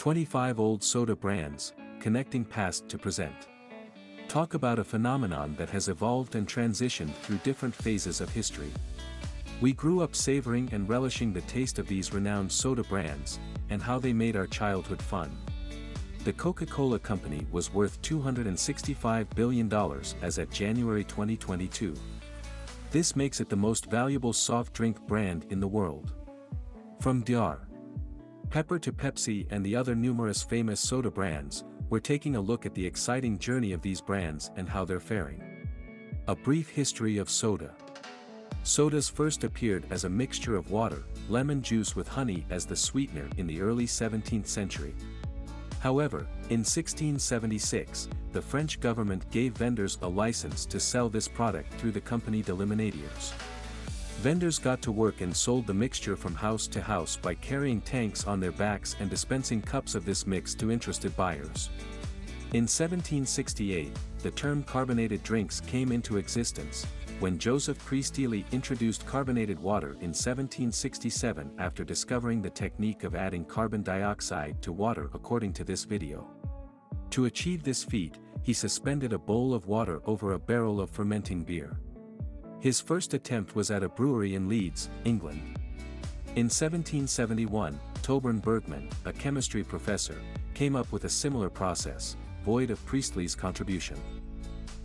25 Old Soda Brands, Connecting Past to Present. Talk about a phenomenon that has evolved and transitioned through different phases of history. We grew up savoring and relishing the taste of these renowned soda brands, and how they made our childhood fun. The Coca-Cola Company was worth $265 billion as at January 2022. This makes it the most valuable soft drink brand in the world. From Dr. Pepper to Pepsi and the other numerous famous soda brands, we're taking a look at the exciting journey of these brands and how they're faring. A brief history of soda. Sodas first appeared as a mixture of water, lemon juice with honey as the sweetener in the early 17th century. However, in 1676, the French government gave vendors a license to sell this product through the company de Limonadiers. Vendors got to work and sold the mixture from house to house by carrying tanks on their backs and dispensing cups of this mix to interested buyers. In 1768, the term carbonated drinks came into existence, when Joseph Priestley introduced carbonated water in 1767 after discovering the technique of adding carbon dioxide to water according to this video. To achieve this feat, he suspended a bowl of water over a barrel of fermenting beer. His first attempt was at a brewery in Leeds, England. In 1771, Torbern Bergman, a chemistry professor, came up with a similar process, void of Priestley's contribution.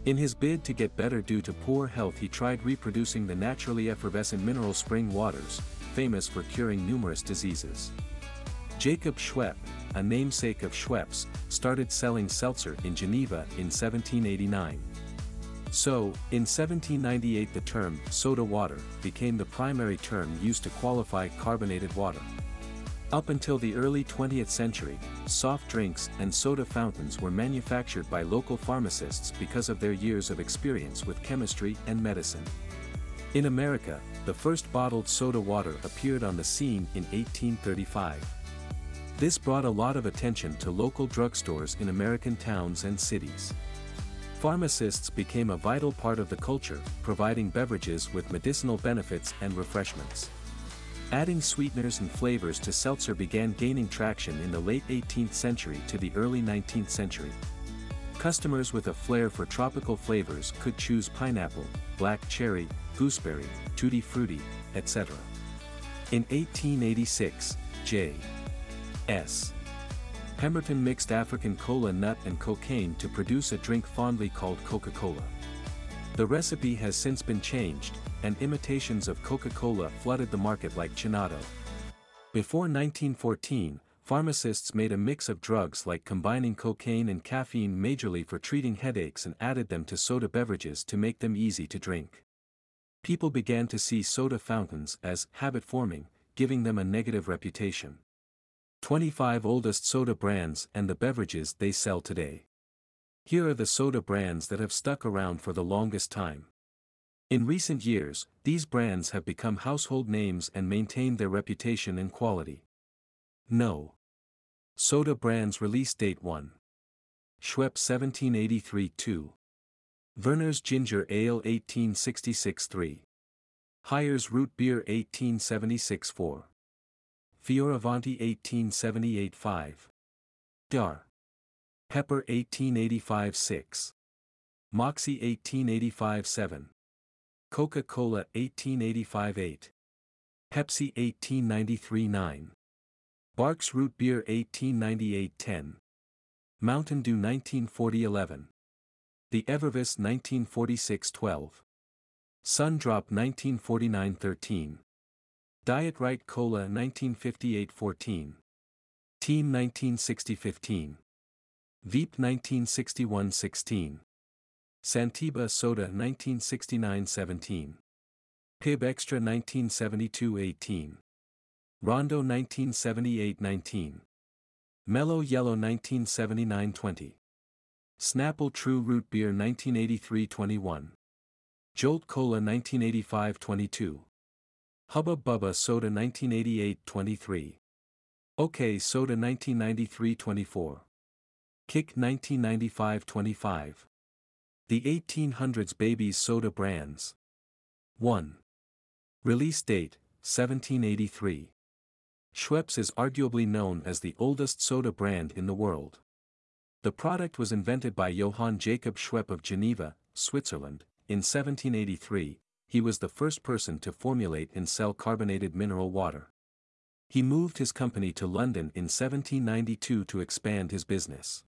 In his bid to get better due to poor health he tried reproducing the naturally effervescent mineral spring waters, famous for curing numerous diseases. Jacob Schweppe, a namesake of Schweppes, started selling seltzer in Geneva in 1789. So, in 1798 the term soda water became the primary term used to qualify carbonated water. Up until the early 20th century, soft drinks and soda fountains were manufactured by local pharmacists because of their years of experience with chemistry and medicine. In America, the first bottled soda water appeared on the scene in 1835. This brought a lot of attention to local drugstores in American towns and cities. Pharmacists became a vital part of the culture, providing beverages with medicinal benefits and refreshments. Adding sweeteners and flavors to seltzer began gaining traction in the late 18th century to the early 19th century. Customers with a flair for tropical flavors could choose pineapple, black cherry, gooseberry, tutti frutti, etc. In 1886, J. S. Pemberton mixed African cola nut and cocaine to produce a drink fondly called Coca-Cola. The recipe has since been changed, and imitations of Coca-Cola flooded the market like Chinado. Before 1914, pharmacists made a mix of drugs like combining cocaine and caffeine majorly for treating headaches and added them to soda beverages to make them easy to drink. People began to see soda fountains as habit-forming, giving them a negative reputation. 25 oldest soda brands and the beverages they sell today. Here are the soda brands that have stuck around for the longest time. In recent years, these brands have become household names and maintained their reputation and quality. No. Soda brands release date 1. Schweppe 1783 2. Vernor's Ginger Ale 1866 3. Hires Root Beer 1876 4. Fioravanti 1878-5. Dar. Pepper 1885-6. Moxie 1885-7. Coca-Cola 1885-8. Pepsi 1893-9. Barq's Root Beer 1898-10. Mountain Dew 1940-11. The Evervess 1946-12. Sundrop 1949-13. Diet Right Cola 1958-14. Teem 1960-15. Veep 1961-16. Santiba Soda 1969-17. Pibb Xtra 1972-18. Rondo 1978-19. Mellow Yellow 1979-20. Snapple True Root Beer 1983-21. Jolt Cola 1985-22. Hubba Bubba Soda 1988-23. OK Soda 1993-24. Kick 1995-25. The 1800s Babies Soda Brands. 1. Release date, 1783. Schweppes is arguably known as the oldest soda brand in the world. The product was invented by Johann Jacob Schweppe of Geneva, Switzerland, in 1783, he was the first person to formulate and sell carbonated mineral water. He moved his company to London in 1792 to expand his business.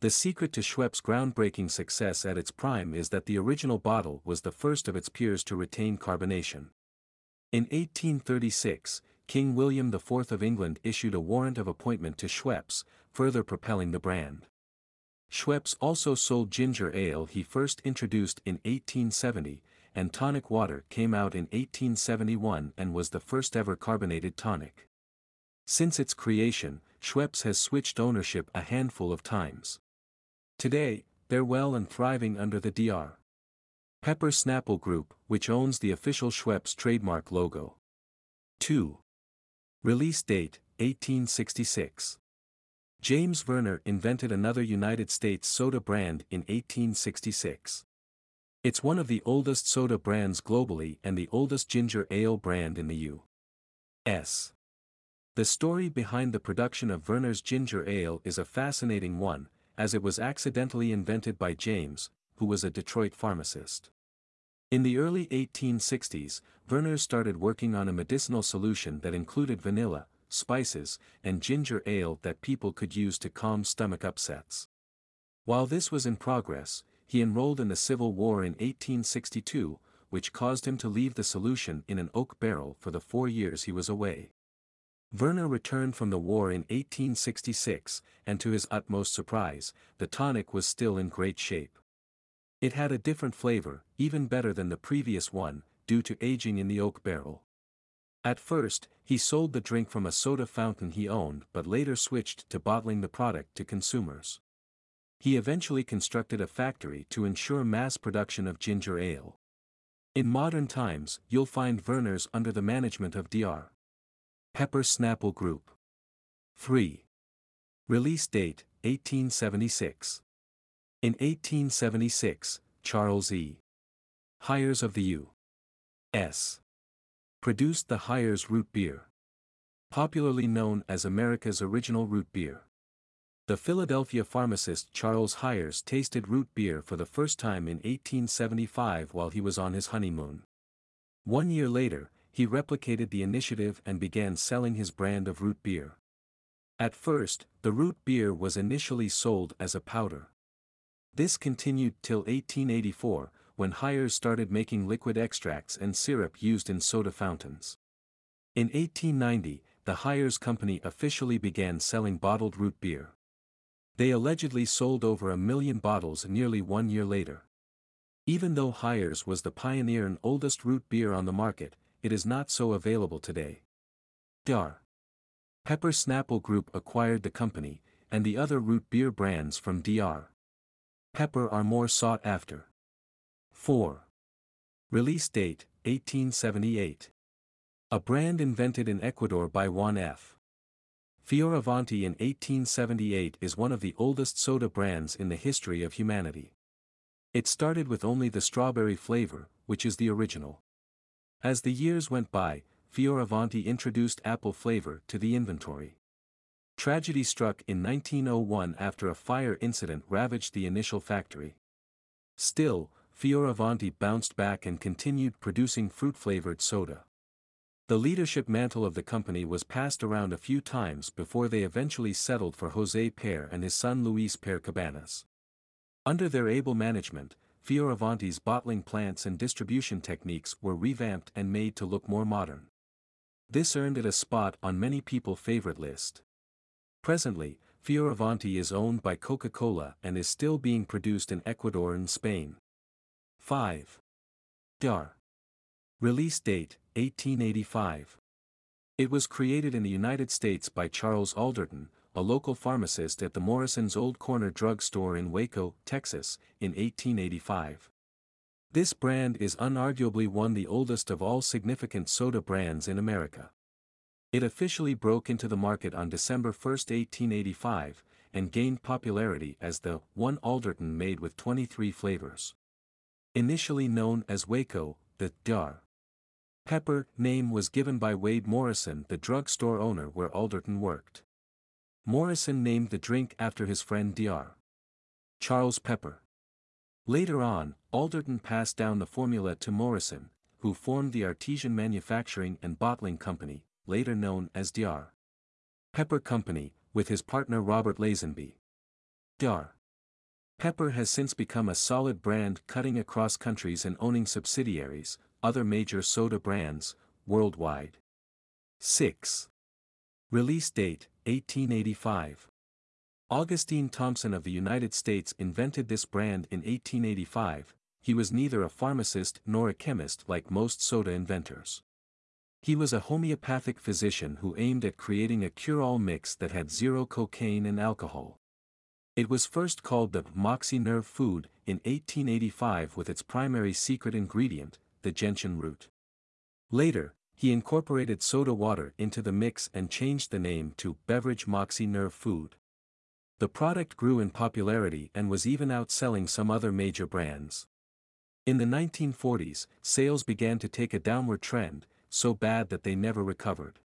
The secret to Schweppes' groundbreaking success at its prime is that the original bottle was the first of its peers to retain carbonation. In 1836, King William IV of England issued a warrant of appointment to Schweppes, further propelling the brand. Schweppes also sold ginger ale he first introduced in 1870, and tonic water came out in 1871 and was the first ever carbonated tonic. Since its creation, Schweppes has switched ownership a handful of times. Today, they're well and thriving under the Dr. Pepper Snapple Group, which owns the official Schweppes trademark logo. 2. Release date 1866. James Vernor invented another United States soda brand in 1866. It's one of the oldest soda brands globally and the oldest ginger ale brand in the U.S. The story behind the production of Vernor's ginger ale is a fascinating one, as it was accidentally invented by James, who was a Detroit pharmacist. In the early 1860s, Vernor started working on a medicinal solution that included vanilla, spices, and ginger ale that people could use to calm stomach upsets. While this was in progress, he enrolled in the Civil War in 1862, which caused him to leave the solution in an oak barrel for the four years he was away. Vernor returned from the war in 1866, and to his utmost surprise, the tonic was still in great shape. It had a different flavor, even better than the previous one, due to aging in the oak barrel. At first, he sold the drink from a soda fountain he owned but later switched to bottling the product to consumers. He eventually constructed a factory to ensure mass production of ginger ale. In modern times, you'll find Vernor's under the management of Dr. Pepper Snapple Group. 3. Release date 1876. In 1876, Charles E. Hires of the U.S. produced the Hires root beer. Popularly known as America's original root beer. The Philadelphia pharmacist Charles Hires tasted root beer for the first time in 1875 while he was on his honeymoon. One year later, he replicated the initiative and began selling his brand of root beer. At first, the root beer was initially sold as a powder. This continued till 1884, when Hires started making liquid extracts and syrup used in soda fountains. In 1890, the Hires Company officially began selling bottled root beer. They allegedly sold over a million bottles nearly one year later. Even though Hires was the pioneer and oldest root beer on the market, it is not so available today. Dr. Pepper Snapple Group acquired the company, and the other root beer brands from Dr. Pepper are more sought after. 4. Release date 1878. A brand invented in Ecuador by Juan F. Fioravanti in 1878 is one of the oldest soda brands in the history of humanity. It started with only the strawberry flavor, which is the original. As the years went by, Fioravanti introduced apple flavor to the inventory. Tragedy struck in 1901 after a fire incident ravaged the initial factory. Still, Fioravanti bounced back and continued producing fruit-flavored soda. The leadership mantle of the company was passed around a few times before they eventually settled for José Pare and his son Luis Pare Cabanas. Under their able management, Fioravanti's bottling plants and distribution techniques were revamped and made to look more modern. This earned it a spot on many people's favorite list. Presently, Fioravanti is owned by Coca-Cola and is still being produced in Ecuador and Spain. 5. Dar. Release date 1885. It was created in the United States by Charles Alderton, a local pharmacist at the Morrison's Old Corner Drug Store in Waco, Texas, in 1885. This brand is unarguably one the oldest of all significant soda brands in America. It officially broke into the market on December 1, 1885, and gained popularity as the one Alderton made with 23 flavors. Initially known as Waco, the Dr. Pepper name was given by Wade Morrison the drugstore owner where Alderton worked. Morrison named the drink after his friend Dr. Charles Pepper. Later on, Alderton passed down the formula to Morrison, who formed the Artesian Manufacturing and Bottling Company, later known as Dr. Pepper Company, with his partner Robert Lazenby. Dr. Pepper has since become a solid brand cutting across countries and owning subsidiaries, other major soda brands, worldwide. 6. Release date 1885. Augustine Thompson of the United States invented this brand in 1885, he was neither a pharmacist nor a chemist like most soda inventors. He was a homeopathic physician who aimed at creating a cure-all mix that had zero cocaine and alcohol. It was first called the Moxie Nerve Food in 1885 with its primary secret ingredient, the gentian root. Later, he incorporated soda water into the mix and changed the name to Beverage Moxie Nerve Food. The product grew in popularity and was even outselling some other major brands. In the 1940s, sales began to take a downward trend, so bad that they never recovered.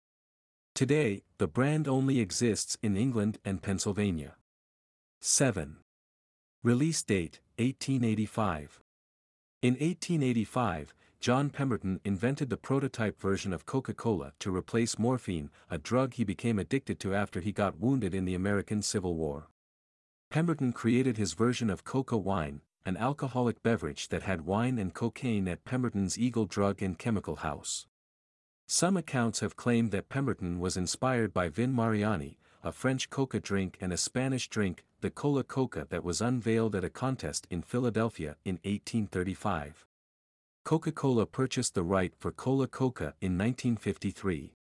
Today, the brand only exists in England and Pennsylvania. 7. Release date 1885. In 1885, John Pemberton invented the prototype version of Coca-Cola to replace morphine, a drug he became addicted to after he got wounded in the American Civil War. Pemberton created his version of Coca Wine, an alcoholic beverage that had wine and cocaine at Pemberton's Eagle Drug and Chemical House. Some accounts have claimed that Pemberton was inspired by Vin Mariani, a French coca drink and a Spanish drink, the Cola Coca that was unveiled at a contest in Philadelphia in 1835. Coca-Cola purchased the right for Cola Coca in 1953.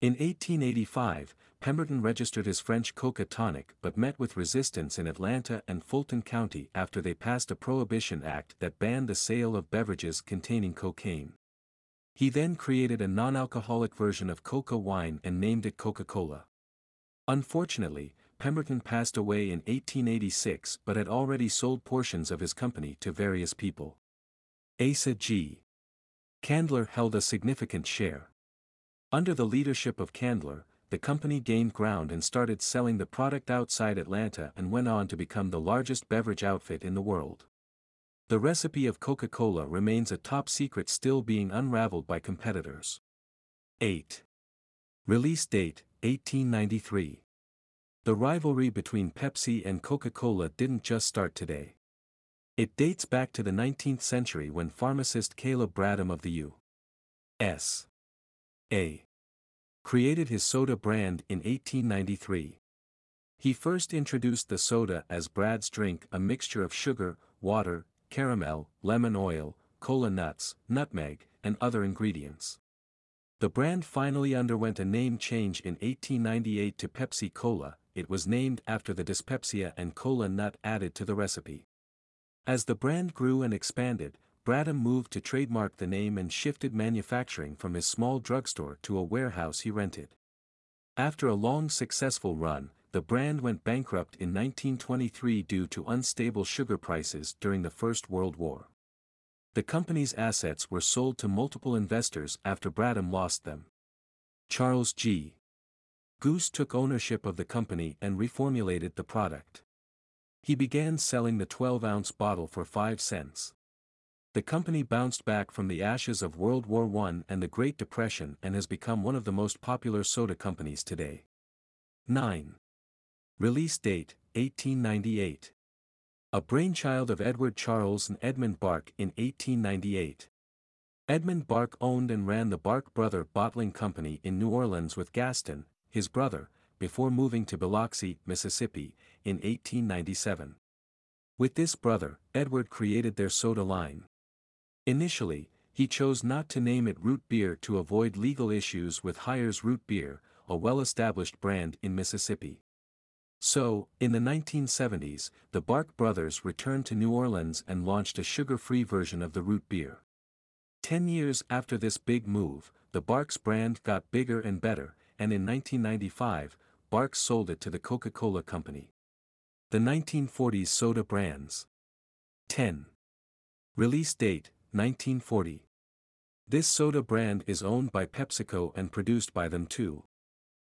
In 1885, Pemberton registered his French Coca tonic but met with resistance in Atlanta and Fulton County after they passed a Prohibition Act that banned the sale of beverages containing cocaine. He then created a non-alcoholic version of Coca wine and named it Coca-Cola. Unfortunately, Pemberton passed away in 1886 but had already sold portions of his company to various people. Asa G. Candler held a significant share. Under the leadership of Candler, the company gained ground and started selling the product outside Atlanta and went on to become the largest beverage outfit in the world. The recipe of Coca-Cola remains a top secret still being unraveled by competitors. 8. Release date 1893. The rivalry between Pepsi and Coca-Cola didn't just start today. It dates back to the 19th century when pharmacist Caleb Bradham of the U.S. A. created his soda brand in 1893. He first introduced the soda as Brad's drink a mixture of sugar, water, caramel, lemon oil, cola nuts, nutmeg, and other ingredients. The brand finally underwent a name change in 1898 to Pepsi Cola, it was named after the dyspepsia and cola nut added to the recipe. As the brand grew and expanded, Bradham moved to trademark the name and shifted manufacturing from his small drugstore to a warehouse he rented. After a long successful run, the brand went bankrupt in 1923 due to unstable sugar prices during the First World War. The company's assets were sold to multiple investors after Bradham lost them. Charles G. Guth took ownership of the company and reformulated the product. He began selling the 12-ounce bottle for 5 cents. The company bounced back from the ashes of World War I and the Great Depression and has become one of the most popular soda companies today. 9. Release date, 1898. A brainchild of Edward Charles and Edmund Barq in 1898. Edmund Barq owned and ran the Barq Brother Bottling Company in New Orleans with Gaston, his brother, before moving to Biloxi, Mississippi, in 1897. With this brother, Edward created their soda line. Initially, he chose not to name it root beer to avoid legal issues with Hires Root Beer, a well-established brand in Mississippi. So, in the 1970s, the Barq brothers returned to New Orleans and launched a sugar-free version of the root beer. Ten years after this big move, the Barq's brand got bigger and better, and in 1995, Barq's sold it to the Coca-Cola Company. The 1940s soda brands. 10. Release date, 1940. This soda brand is owned by PepsiCo and produced by them too.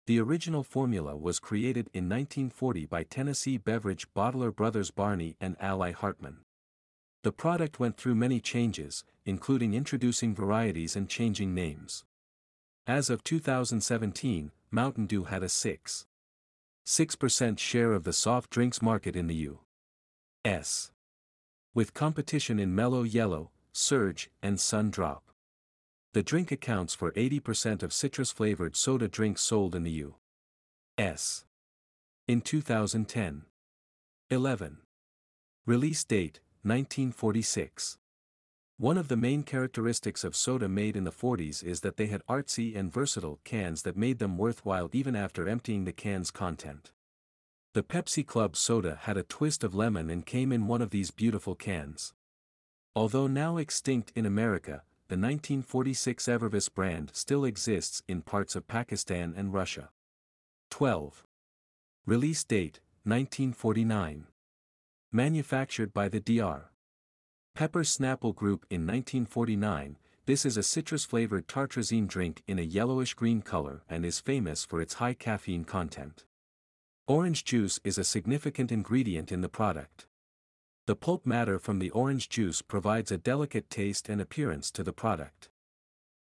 The original formula was created in 1940 by Tennessee beverage bottler brothers Barney and Ally Hartman. The product went through many changes, including introducing varieties and changing names. As of 2017, Mountain Dew had a 6. 6% share of the soft drinks market in the U.S. With competition in Mellow Yellow, Surge, and Sun Drop. The drink accounts for 80% of citrus-flavored soda drinks sold in the U.S. In 2010. 11. Release date, 1946. One of the main characteristics of soda made in the 40s is that they had artsy and versatile cans that made them worthwhile even after emptying the can's content. The Pepsi Club soda had a twist of lemon and came in one of these beautiful cans. Although now extinct in America, the 1946 Evervess brand still exists in parts of Pakistan and Russia. 12. Release date, 1949. Manufactured by the Dr. Pepper Snapple Group in 1949, this is a citrus-flavored tartrazine drink in a yellowish-green color and is famous for its high caffeine content. Orange juice is a significant ingredient in the product. The pulp matter from the orange juice provides a delicate taste and appearance to the product.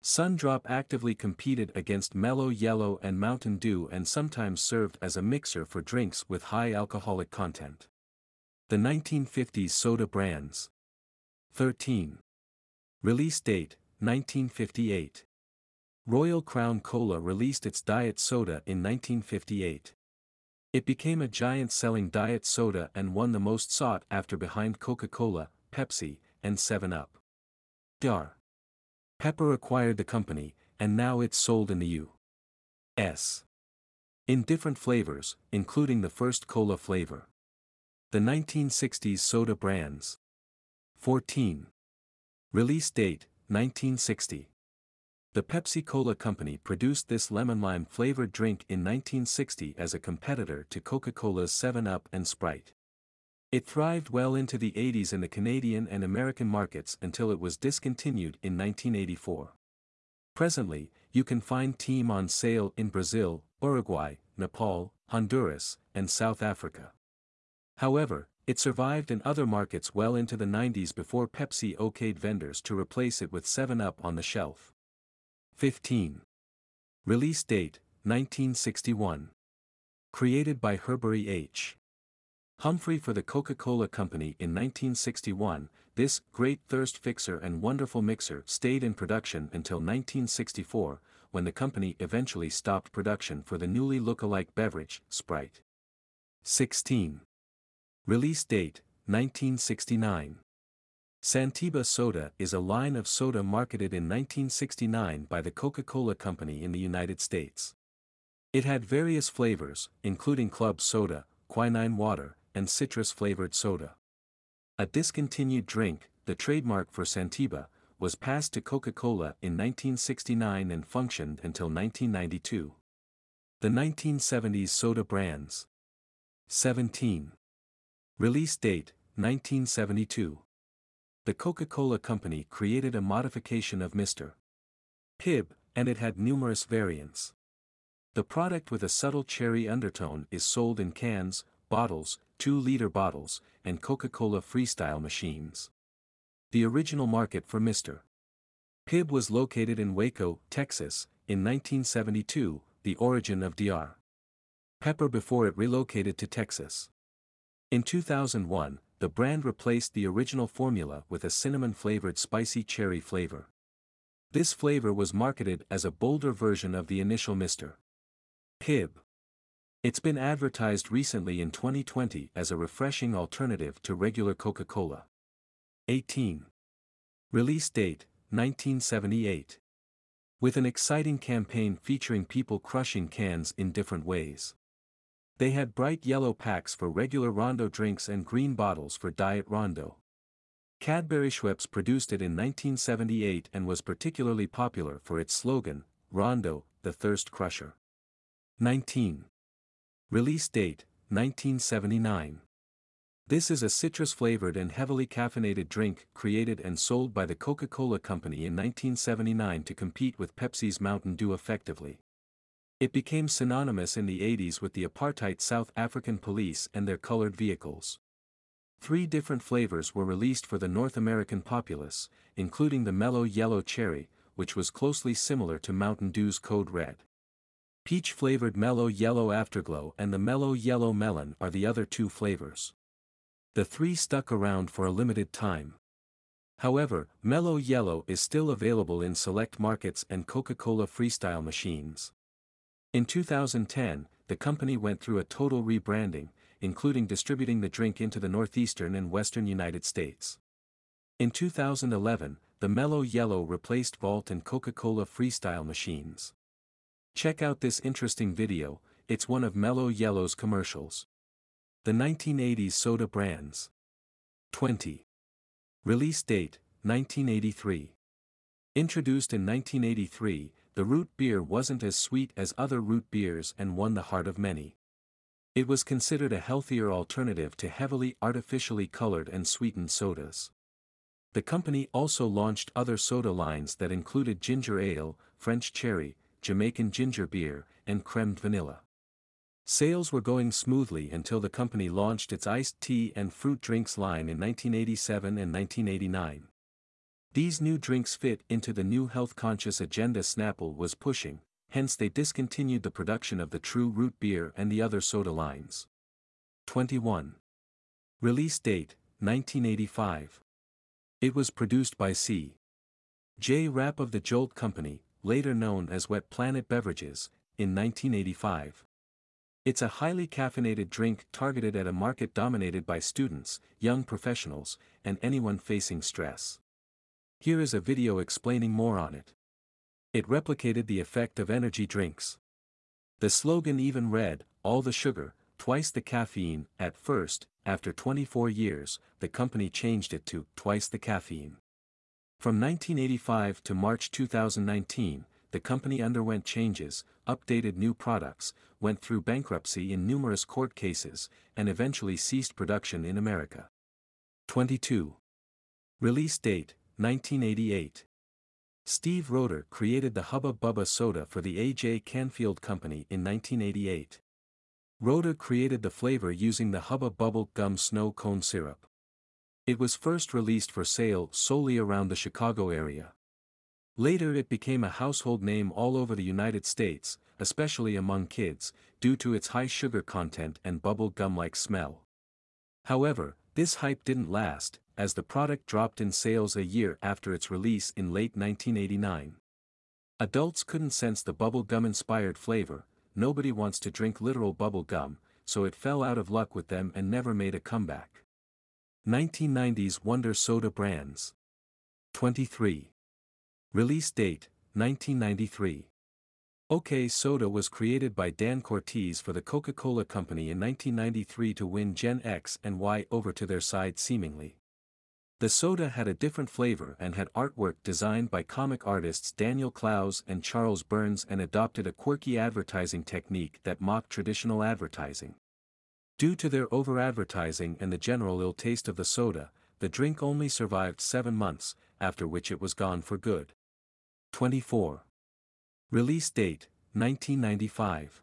Sundrop actively competed against Mellow Yellow and Mountain Dew and sometimes served as a mixer for drinks with high alcoholic content. The 1950s soda brands. 13. Release date, 1958. Royal Crown Cola released its diet soda in 1958. It became a giant selling diet soda and won the most sought after behind Coca-Cola, Pepsi, and 7-Up. Dr. Pepper acquired the company, and now it's sold in the U.S. In different flavors, including the first cola flavor. The 1960s soda brands. 14. Release date, 1960. The Pepsi-Cola Company produced this lemon-lime flavored drink in 1960 as a competitor to Coca-Cola's 7-Up and Sprite. It thrived well into the 80s in the Canadian and American markets until it was discontinued in 1984. Presently, you can find Teem on sale in Brazil, Uruguay, Nepal, Honduras, and South Africa. However, it survived in other markets well into the 90s before Pepsi okayed vendors to replace it with 7-Up on the shelf. 15. Release date, 1961. Created by Herbury H. Humphrey for the Coca-Cola Company in 1961, this great thirst fixer and wonderful mixer stayed in production until 1964, when the company eventually stopped production for the newly look-alike beverage, Sprite. 16. Release date, 1969. Santiba Soda is a line of soda marketed in 1969 by the Coca-Cola Company in the United States. It had various flavors, including club soda, quinine water, and citrus-flavored soda. A discontinued drink, the trademark for Santiba, was passed to Coca-Cola in 1969 and functioned until 1992. The 1970s soda brands. 17. Release date, 1972 the Coca-Cola Company created a modification of Mr. Pibb, and it had numerous variants. The product with a subtle cherry undertone is sold in cans, bottles, 2-liter bottles, and Coca-Cola Freestyle machines. The original market for Mr. Pibb was located in Waco, Texas, in 1972, the origin of Dr. Pepper before it relocated to Texas. In 2001, the brand replaced the original formula with a cinnamon-flavored spicy cherry flavor. This flavor was marketed as a bolder version of the initial Mr. Pibb. It's been advertised recently in 2020 as a refreshing alternative to regular Coca-Cola. 18. Release date, 1978. With an exciting campaign featuring people crushing cans in different ways. They had bright yellow packs for regular Rondo drinks and green bottles for Diet Rondo. Cadbury Schweppes produced it in 1978 and was particularly popular for its slogan, Rondo, the Thirst Crusher. 19. Release date, 1979. This is a citrus-flavored and heavily caffeinated drink created and sold by the Coca-Cola Company in 1979 to compete with Pepsi's Mountain Dew effectively. It became synonymous in the 80s with the apartheid South African police and their colored vehicles. Three different flavors were released for the North American populace, including the mellow yellow cherry, which was closely similar to Mountain Dew's Code Red. Peach-flavored mellow yellow afterglow and the mellow yellow melon are the other two flavors. The three stuck around for a limited time. However, Mellow Yellow is still available in select markets and Coca-Cola Freestyle machines. In 2010, the company went through a total rebranding, including distributing the drink into the northeastern and western United States. In 2011, the Mellow Yellow replaced Vault and Coca-Cola Freestyle machines. Check out this interesting video, it's one of Mellow Yellow's commercials. The 1980s soda brands. 20. Release date, 1983. Introduced in 1983, the root beer wasn't as sweet as other root beers and won the heart of many. It was considered a healthier alternative to heavily artificially colored and sweetened sodas. The company also launched other soda lines that included ginger ale, French cherry, Jamaican ginger beer, and creme vanilla. Sales were going smoothly until the company launched its iced tea and fruit drinks line in 1987 and 1989. These new drinks fit into the new health-conscious agenda Snapple was pushing, hence they discontinued the production of the True Root beer and the other soda lines. 21. Release date, 1985. It was produced by C. J. Rapp of the Jolt Company, later known as Wet Planet Beverages, in 1985. It's a highly caffeinated drink targeted at a market dominated by students, young professionals, and anyone facing stress. Here is a video explaining more on it. It replicated the effect of energy drinks. The slogan even read, all the sugar, twice the caffeine, at first, after 24 years, the company changed it to twice the caffeine. From 1985 to March 2019, the company underwent changes, updated new products, went through bankruptcy in numerous court cases, and eventually ceased production in America. 22. Release date 1988. Steve Roeder created the Hubba Bubba soda for the A.J. Canfield Company in 1988. Roeder created the flavor using the Hubba Bubble Gum Snow Cone Syrup. It was first released for sale solely around the Chicago area. Later it became a household name all over the United States, especially among kids, due to its high sugar content and bubble gum-like smell. However, this hype didn't last, as the product dropped in sales a year after its release in late 1989. Adults couldn't sense the bubble gum-inspired flavor, nobody wants to drink literal bubble gum, so it fell out of luck with them and never made a comeback. 1990s Wonder Soda Brands 23. Release date, 1993. OK Soda was created by Dan Cortese for the Coca-Cola Company in 1993 to win Gen X and Y over to their side seemingly. The soda had a different flavor and had artwork designed by comic artists Daniel Clowes and Charles Burns and adopted a quirky advertising technique that mocked traditional advertising. Due to their over-advertising and the general ill taste of the soda, the drink only survived seven months, after which it was gone for good. 24. Release date 1995.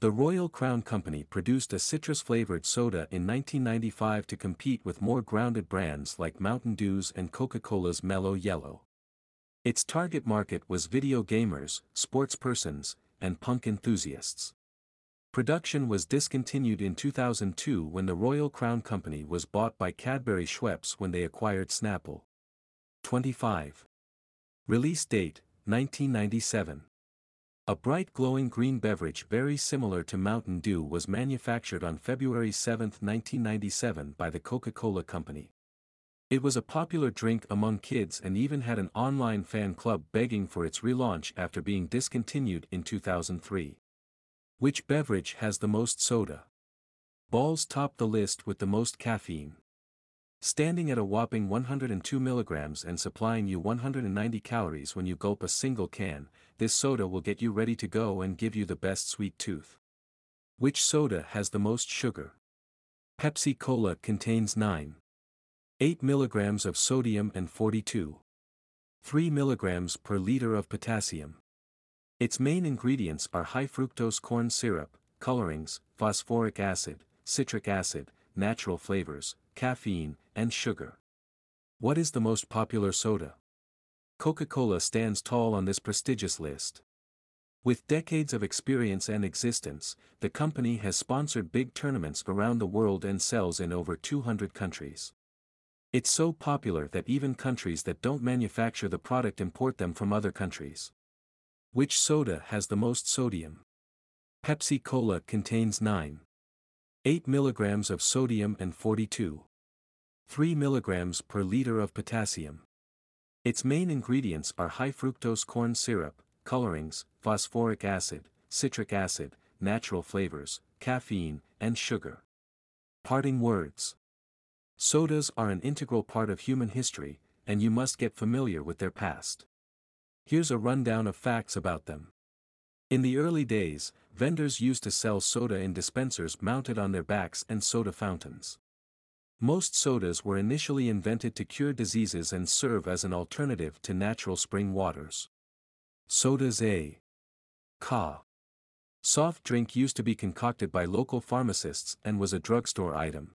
The Royal Crown Company produced a citrus-flavored soda in 1995 to compete with more grounded brands like Mountain Dew's and Coca-Cola's Mellow Yellow. Its target market was video gamers, sportspersons, and punk enthusiasts. Production was discontinued in 2002 when the Royal Crown Company was bought by Cadbury Schweppes when they acquired Snapple. 25. Release date, 1997. A bright glowing green beverage very similar to Mountain Dew was manufactured on February 7, 1997 by the Coca-Cola Company. It was a popular drink among kids and even had an online fan club begging for its relaunch after being discontinued in 2003. Which beverage has the most soda? Bawls top the list with the most caffeine. Standing at a whopping 102 milligrams and supplying you 190 calories when you gulp a single can, this soda will get you ready to go and give you the best sweet tooth. Which soda has the most sugar? Pepsi Cola contains 9. 8 mg of sodium and 42. 3 mg per liter of potassium. Its main ingredients are high fructose corn syrup, colorings, phosphoric acid, citric acid, natural flavors, caffeine, and sugar. What is the most popular soda? Coca-Cola stands tall on this prestigious list. With decades of experience and existence, the company has sponsored big tournaments around the world and sells in over 200 countries. It's so popular that even countries that don't manufacture the product import them from other countries. Which soda has the most sodium? Pepsi Cola contains 9. 8 mg of sodium and 42. 3 mg per liter of potassium. Its main ingredients are high fructose corn syrup, colorings, phosphoric acid, citric acid, natural flavors, caffeine, and sugar. Parting words. Sodas are an integral part of human history, and you must get familiar with their past. Here's a rundown of facts about them. In the early days, vendors used to sell soda in dispensers mounted on their backs and soda fountains. Most sodas were initially invented to cure diseases and serve as an alternative to natural spring waters. Sodas A. Ka. Soft drink used to be concocted by local pharmacists and was a drugstore item.